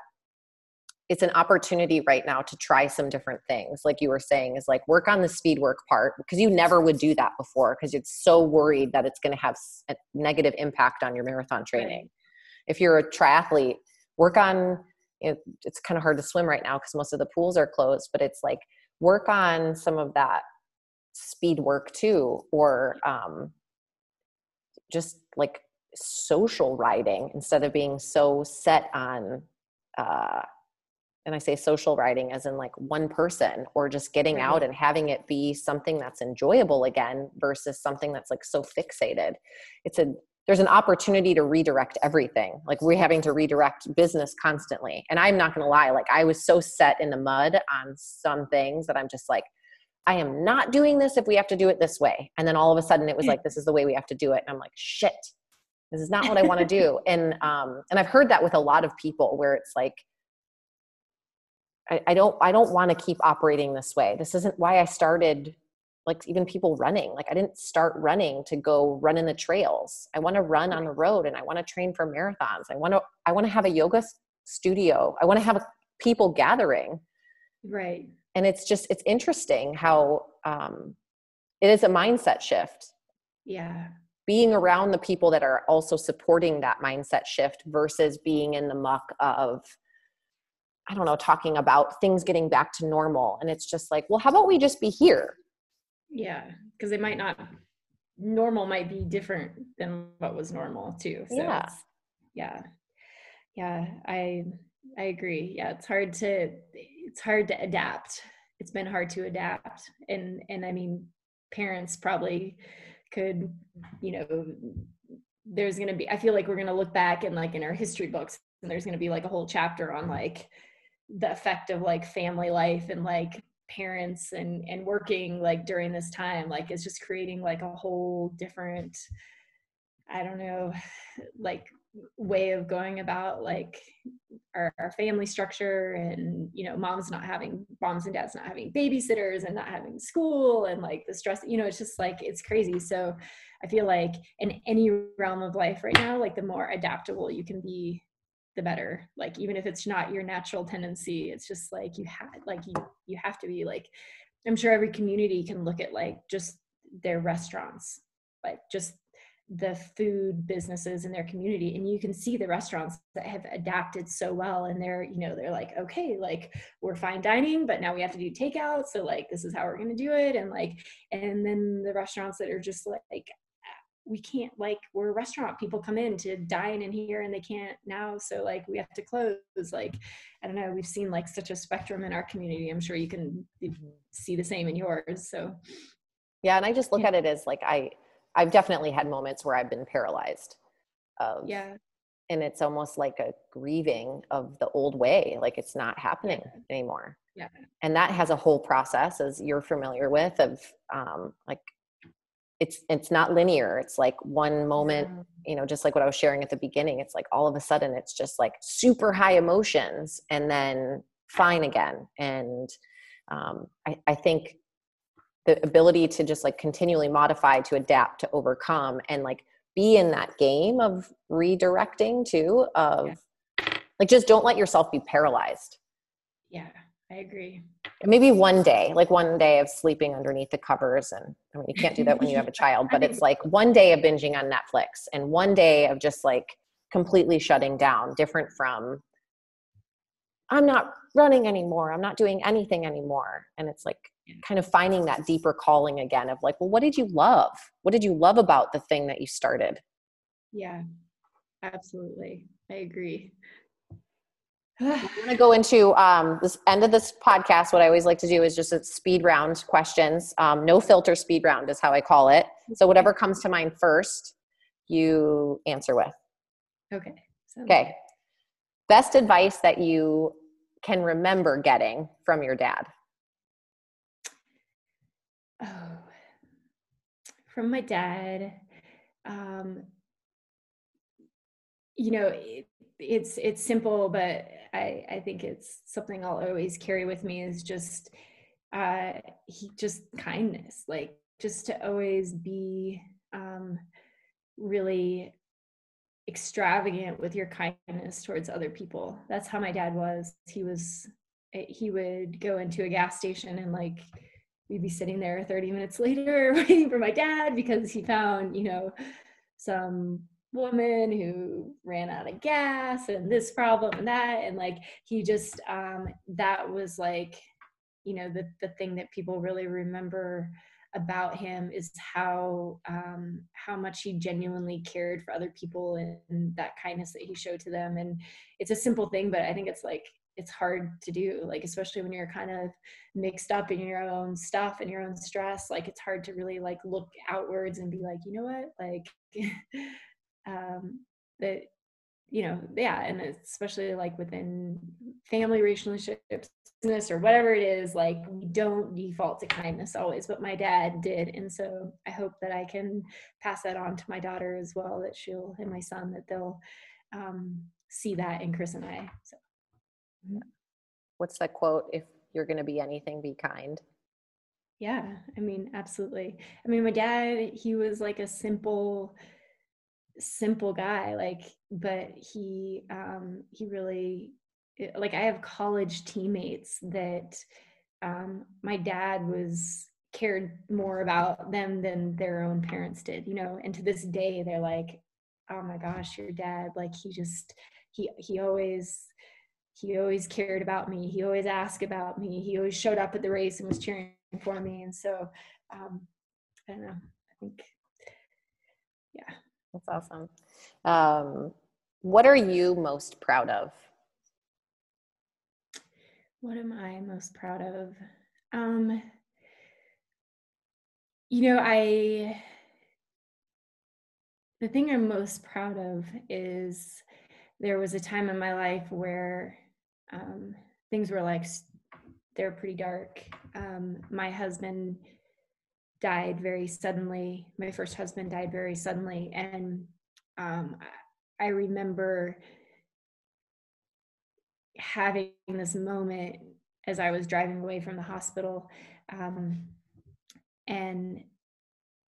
it's an opportunity right now to try some different things like you were saying is like work on the speed work part because you never would do that before because it's so worried that it's going to have a negative impact on your marathon training. Right. if you're a triathlete work on you know, it's kind of hard to swim right now because most of the pools are closed but it's like work on some of that speed work too or um, just like social riding instead of being so set on uh, and i say social riding as in like one person or just getting right. out and having it be something that's enjoyable again versus something that's like so fixated it's a there's an opportunity to redirect everything. Like we're having to redirect business constantly. And i'm not going to lie like i was so set in the mud on some things that i'm just like i am not doing this if we have to do it this way. And then all of a sudden it was like this is the way we have to do it. And i'm like shit. This is not what i want to do. And um and i've heard that with a lot of people where it's like I, I don't i don't want to keep operating this way. This isn't why i started like even people running like i didn't start running to go run in the trails. I want to run on the road and i want to train for marathons. I want to i want to have a yoga studio. I want to have a people gathering. Right. And it's just it's interesting how um it is a mindset shift. Yeah. Being around the people that are also supporting that mindset shift versus being in the muck of I don't know, talking about things getting back to normal. And it's just like, well, how about we just be here? Yeah because it might not normal might be different than what was normal too so yeah. yeah. Yeah i i agree. Yeah it's hard to it's hard to adapt. It's been hard to adapt and and i mean parents probably could you know there's going to be i feel like we're going to look back and like in our history books and there's going to be like a whole chapter on like the effect of like family life and like parents and and working like during this time like it's just creating like a whole different i don't know like way of going about like our, our, family structure and you know moms not having moms and dads not having babysitters and not having school and like the stress you know it's just like it's crazy. So i feel like in any realm of life right now like the more adaptable you can be the better. Like even if it's not your natural tendency it's just like you have like you you have to be like i'm sure every community can look at like just their restaurants like just the food businesses in their community and you can see the restaurants that have adapted so well and they're you know they're like okay like we're fine dining but now we have to do takeout so like this is how we're going to do it and like and then the restaurants that are just like we can't like we're a restaurant people come in to dine in here and they can't now so like we have to close like i don't know we've seen like such a spectrum in our community i'm sure you can see the same in yours so yeah and i just look yeah. at it as like i i've definitely had moments where i've been paralyzed of yeah and it's almost like a grieving of the old way like it's not happening yeah. anymore yeah and that has a whole process as you're familiar with of um like it's it's not linear. It's like one moment you know just like what i was sharing at the beginning it's like all of a sudden it's just like super high emotions and then fine again. And um, I, I think the ability to just like continually modify to adapt to overcome and like be in that game of redirecting too of yeah. like just don't let yourself be paralyzed. Yeah i agree. Maybe one day like one day of sleeping underneath the covers and i mean you can't do that when you have a child but it's like one day of binging on netflix and one day of just like completely shutting down different from i'm not running anymore i'm not doing anything anymore. And it's like kind of finding that deeper calling again of like well what did you love? What did you love about the thing that you started? Yeah. Absolutely. I agree I'm going to go into um, this end of this podcast. What I always like to do is just a speed round questions. Um, no filter speed round is how I call it. So whatever comes to mind first, you answer with. Okay. Okay. Best advice that you can remember getting from your dad? Oh, from my dad. Um, you know, it's it's simple, but I I think it's something I'll always carry with me is just uh he just kindness, like just to always be um really extravagant with your kindness towards other people. That's how my dad was. He was eh, he would go into a gas station and like we'd be sitting there 30 minutes later waiting for my dad because he found, you know, some woman who ran out of gas and this problem and that and like he just um that was like you know the the thing that people really remember about him is how um how much he genuinely cared for other people and, and that kindness that he showed to them. And it's a simple thing but i think it's like it's hard to do like especially when you're kind of mixed up in your own stuff and your own stress like it's hard to really like look outwards and be like you know what? Like um, that you know yeah and especially like within family relationships business or whatever it is like we don't default to kindness always but my dad did and so i hope that i can pass that on to my daughter as well that she'll and my son that they'll um, see that in chris and i so. What's that quote if you're going to be anything be kind yeah i mean absolutely. I mean my dad he was like a simple simple guy like but he um he really eh, like i have college teammates that um my dad was cared more about them than their own parents did you know and to this day they're like oh my gosh your dad like he just he he always he always cared about me he always asked about me he always showed up at the race and was cheering for me and so um i don't know i think yeah that's awesome. Um, what are you most proud of? What am I most proud of? Um, you know, I, the thing I'm most proud of is there was a time in my life where um, things were like, they're pretty dark. Um, my husband died very suddenly. My first husband died very suddenly. And um, I remember having this moment as I was driving away from the hospital. Um, and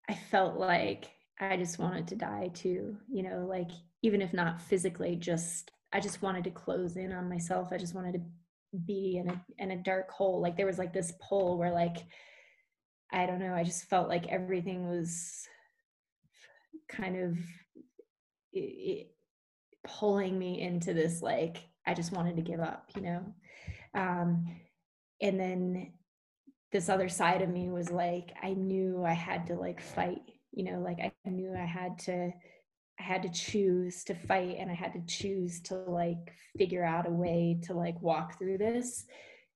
I felt like I just wanted to die too, you know, like even if not physically, just I just wanted to close in on myself. I just wanted to be in a in a dark hole. Like there was like this pull where like I don't know, I just felt like everything was kind of it, it, pulling me into this like I just wanted to give up, you know. Um, and then this other side of me was like I knew I had to like fight, you know, like I knew I had to I had to choose to fight and I had to choose to like figure out a way to like walk through this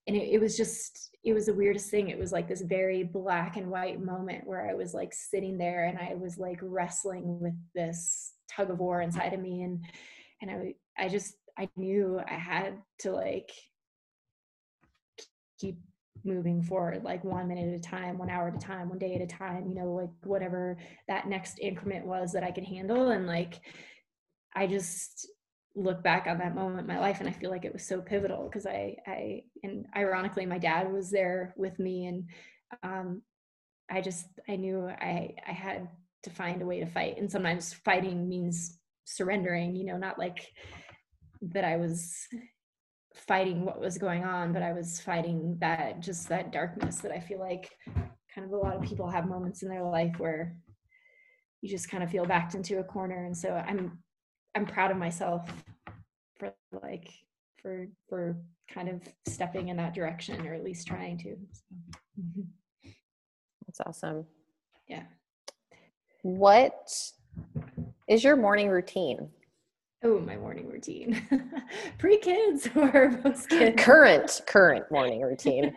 and it, it, was just it was the weirdest thing. It was like this very black and white moment where i was like sitting there and i was like wrestling with this tug of war inside of me and and i i just i knew i had to like keep moving forward like one minute at a time one hour at a time one day at a time you know like whatever that next increment was that i could handle. And like i just look back on that moment in my life and I feel like it was so pivotal because I I and ironically my dad was there with me and um I just I knew I I had to find a way to fight and sometimes fighting means surrendering you know not like that I was fighting what was going on but I was fighting that just that darkness that I feel like kind of a lot of people have moments in their life where you just kind of feel backed into a corner and so I'm I'm proud of myself for like for for kind of stepping in that direction or at least trying to. So. Mm-hmm. That's awesome. Yeah. What is your morning routine? Oh, my morning routine. Pre kids or post kids? Current, current morning routine.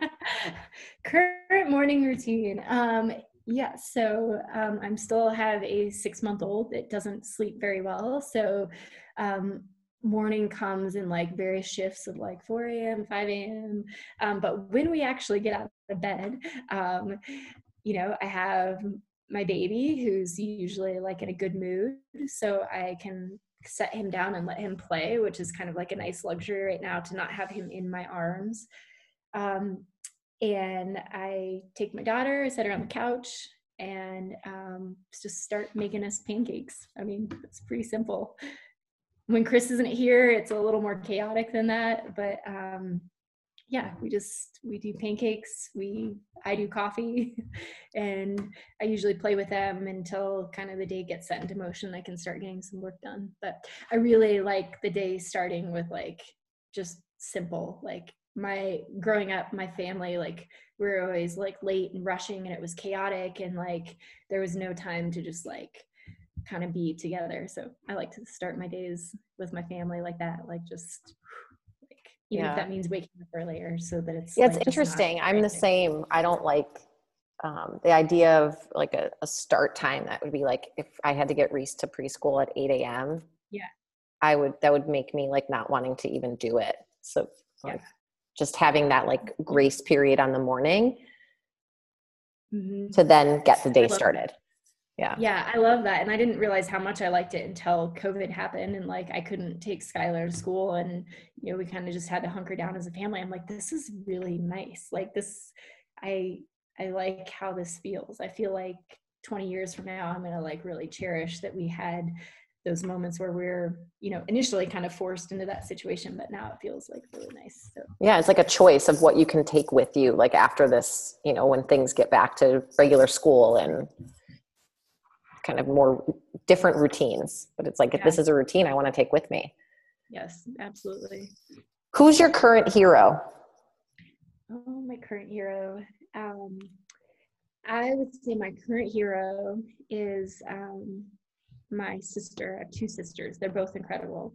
current morning routine. Um, yeah, so um, I'm still have a six month old that doesn't sleep very well. So um, morning comes in like various shifts of like 4 a.m 5 a.m um, but when we actually get out of bed um, you know i have my baby who's usually like in a good mood so i can set him down and let him play which is kind of like a nice luxury right now to not have him in my arms um, and i take my daughter I set her on the couch and um, just start making us pancakes i mean it's pretty simple when Chris isn't here, it's a little more chaotic than that. But um, yeah, we just we do pancakes. We I do coffee, and I usually play with them until kind of the day gets set into motion. I can start getting some work done. But I really like the day starting with like just simple. Like my growing up, my family like we were always like late and rushing, and it was chaotic, and like there was no time to just like kind of be together. So I like to start my days with my family like that, like just like even yeah. if that means waking up earlier so that it's yeah, like it's interesting. I'm the same. I don't like um, the idea of like a, a, start time that would be like if I had to get Reese to preschool at 8 a.m. Yeah. I would that would make me like not wanting to even do it. So like yeah. Just having that like grace period on the morning mm-hmm. to then get the day started. Yeah yeah i love that and i didn't realize how much i liked it until covid happened and like i couldn't take skylar to school and you know we kind of just had to hunker down as a family i'm like this is really nice like this i i like how this feels i feel like 20 years from now i'm going to like really cherish that we had those moments where we're you know initially kind of forced into that situation but now it feels like really nice so yeah it's like a choice of what you can take with you like after this you know when things get back to regular school and kind of more different routines. But it's like, yeah. if this is a routine I want to take with me. Yes, absolutely. Who's your current hero? Oh, my current hero. Um, I would say my current hero is um, my sister. I have two sisters. They're both incredible.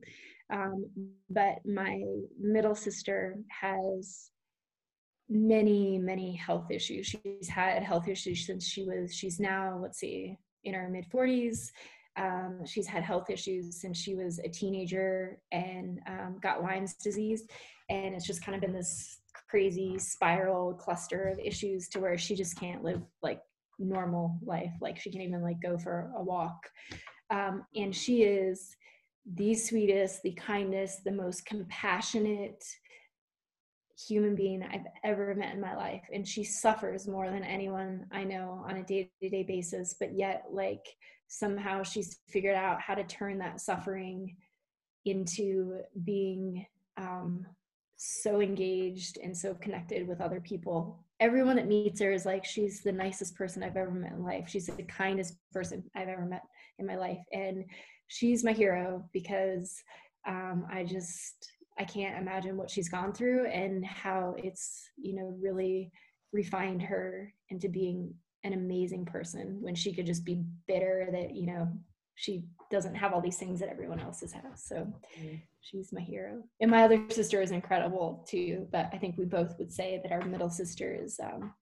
Um, but my middle sister has many, many health issues. She's had health issues since she was, she's now, let's see, in her mid 40s. Um, she's had health issues since she was a teenager and um, got Lyme's disease. And it's just kind of been this crazy spiral cluster of issues to where she just can't live like normal life. Like she can't even like go for a walk. Um, and she is the sweetest, the kindest, the most compassionate, human being I've ever met in my life. And she suffers more than anyone I know on a day to day basis. But yet, like, somehow she's figured out how to turn that suffering into being um, so engaged and so connected with other people. Everyone that meets her is like, she's the nicest person I've ever met in life. She's the kindest person I've ever met in my life. And she's my hero because um, I just I can't imagine what she's gone through and how it's, you know, really refined her into being an amazing person when she could just be bitter that, you know, she doesn't have all these things that everyone else has. So mm-hmm. she's my hero. And my other sister is incredible too, but I think we both would say that our middle sister is um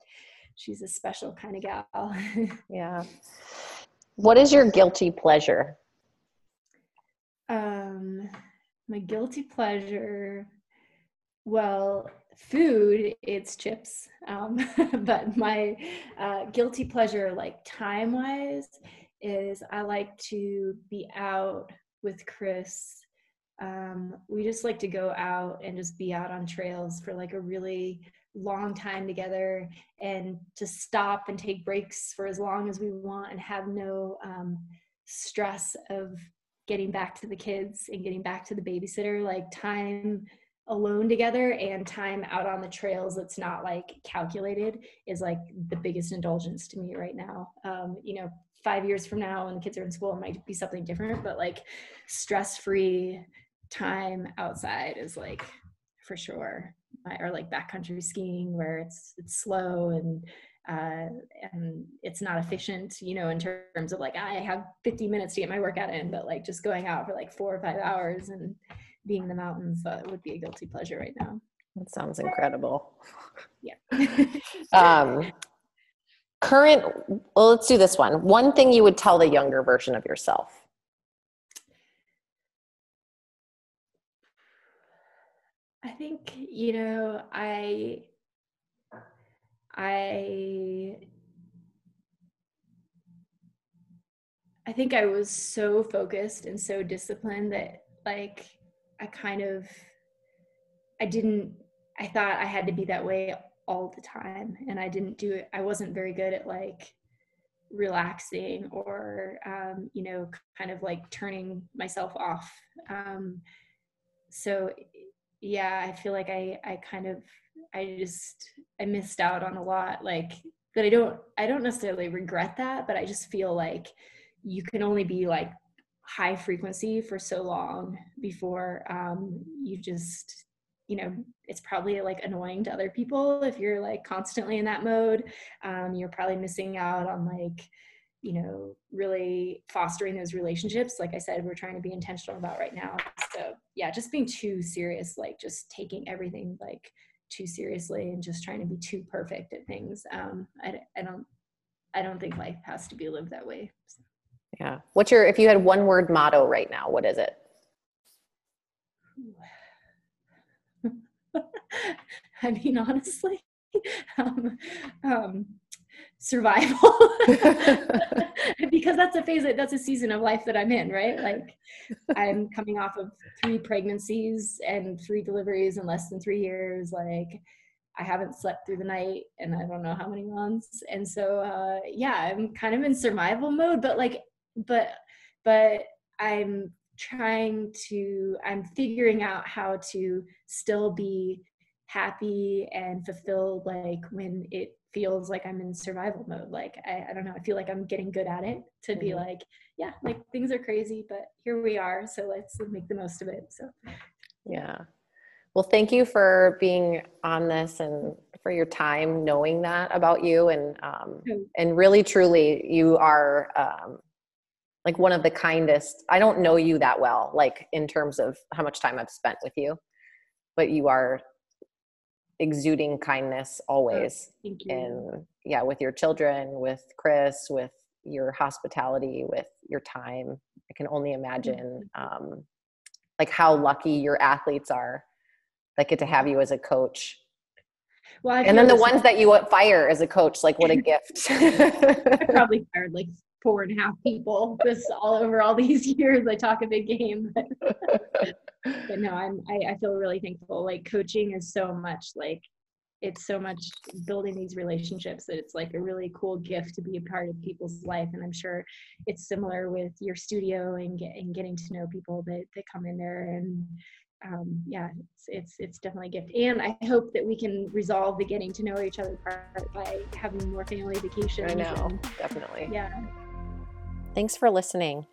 she's a special kind of gal. yeah. What is your guilty pleasure? Um my guilty pleasure well food it's chips um, but my uh, guilty pleasure like time wise is i like to be out with chris um, we just like to go out and just be out on trails for like a really long time together and to stop and take breaks for as long as we want and have no um, stress of getting back to the kids and getting back to the babysitter. Like time alone together and time out on the trails that's not like calculated is like the biggest indulgence to me right now. Um, you know five years from now when the kids are in school it might be something different but like stress free time outside is like for sure or like backcountry skiing where it's it's slow and uh, and it's not efficient, you know, in terms of like I have 50 minutes to get my workout in, but like just going out for like four or five hours and being in the mountains uh, would be a guilty pleasure right now. That sounds incredible. Yeah. um, current, well, let's do this one. One thing you would tell the younger version of yourself. I think, you know, I I I think I was so focused and so disciplined that like I kind of I didn't I thought I had to be that way all the time and I didn't do it I wasn't very good at like relaxing or um, you know kind of like turning myself off. Um, so yeah I feel like I I kind of I just I missed out on a lot like that I don't I don't necessarily regret that but I just feel like you can only be like high frequency for so long before um, you just you know it's probably like annoying to other people if you're like constantly in that mode. Um, you're probably missing out on like you know really fostering those relationships like i said we're trying to be intentional about right now so yeah just being too serious like just taking everything like too seriously and just trying to be too perfect at things. Um, I, I don't, I don't think life has to be lived that way. So. Yeah. What's your, if you had one word motto right now, what is it? I mean, honestly, um, um, survival. Because that's a phase that's a season of life that i'm in right? Like i'm coming off of three pregnancies and three deliveries in less than three years. Like i haven't slept through the night and i don't know how many months. And so uh yeah i'm kind of in survival mode but like but but i'm trying to i'm figuring out how to still be happy and fulfilled like when it feels like I'm in survival mode. Like I, I don't know, I feel like I'm getting good at it to be mm-hmm. like, yeah, like things are crazy, but here we are. So let's make the most of it. So yeah. Well, thank you for being on this and for your time knowing that about you and um, and really truly you are um, like one of the kindest. I don't know you that well, like in terms of how much time I've spent with you, but you are exuding kindness always. Thank you. And yeah, with your children, with Chris, with your hospitality, with your time. I can only imagine um, like how lucky your athletes are that get to have you as a coach. Well, and then the ones that you fire as a coach, like what a gift. I probably fired like four and a half people this all over all these years. I talk a big game, but, but no, I'm I, I feel really thankful. Like coaching is so much like it's so much building these relationships that it's like a really cool gift to be a part of people's life. And i'm sure it's similar with your studio and, get, and getting to know people that, that come in there. And um, yeah it's, it's it's definitely a gift. And i hope that we can resolve the getting to know each other part by having more family vacations i know and, definitely. Yeah Thanks for listening.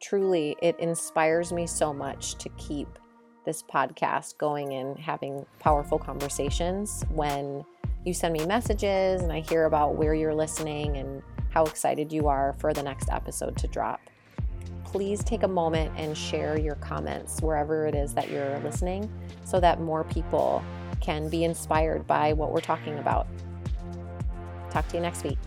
Truly, it inspires me so much to keep this podcast going and having powerful conversations when you send me messages and I hear about where you're listening and how excited you are for the next episode to drop. Please take a moment and share your comments wherever it is that you're listening so that more people can be inspired by what we're talking about. Talk to you next week.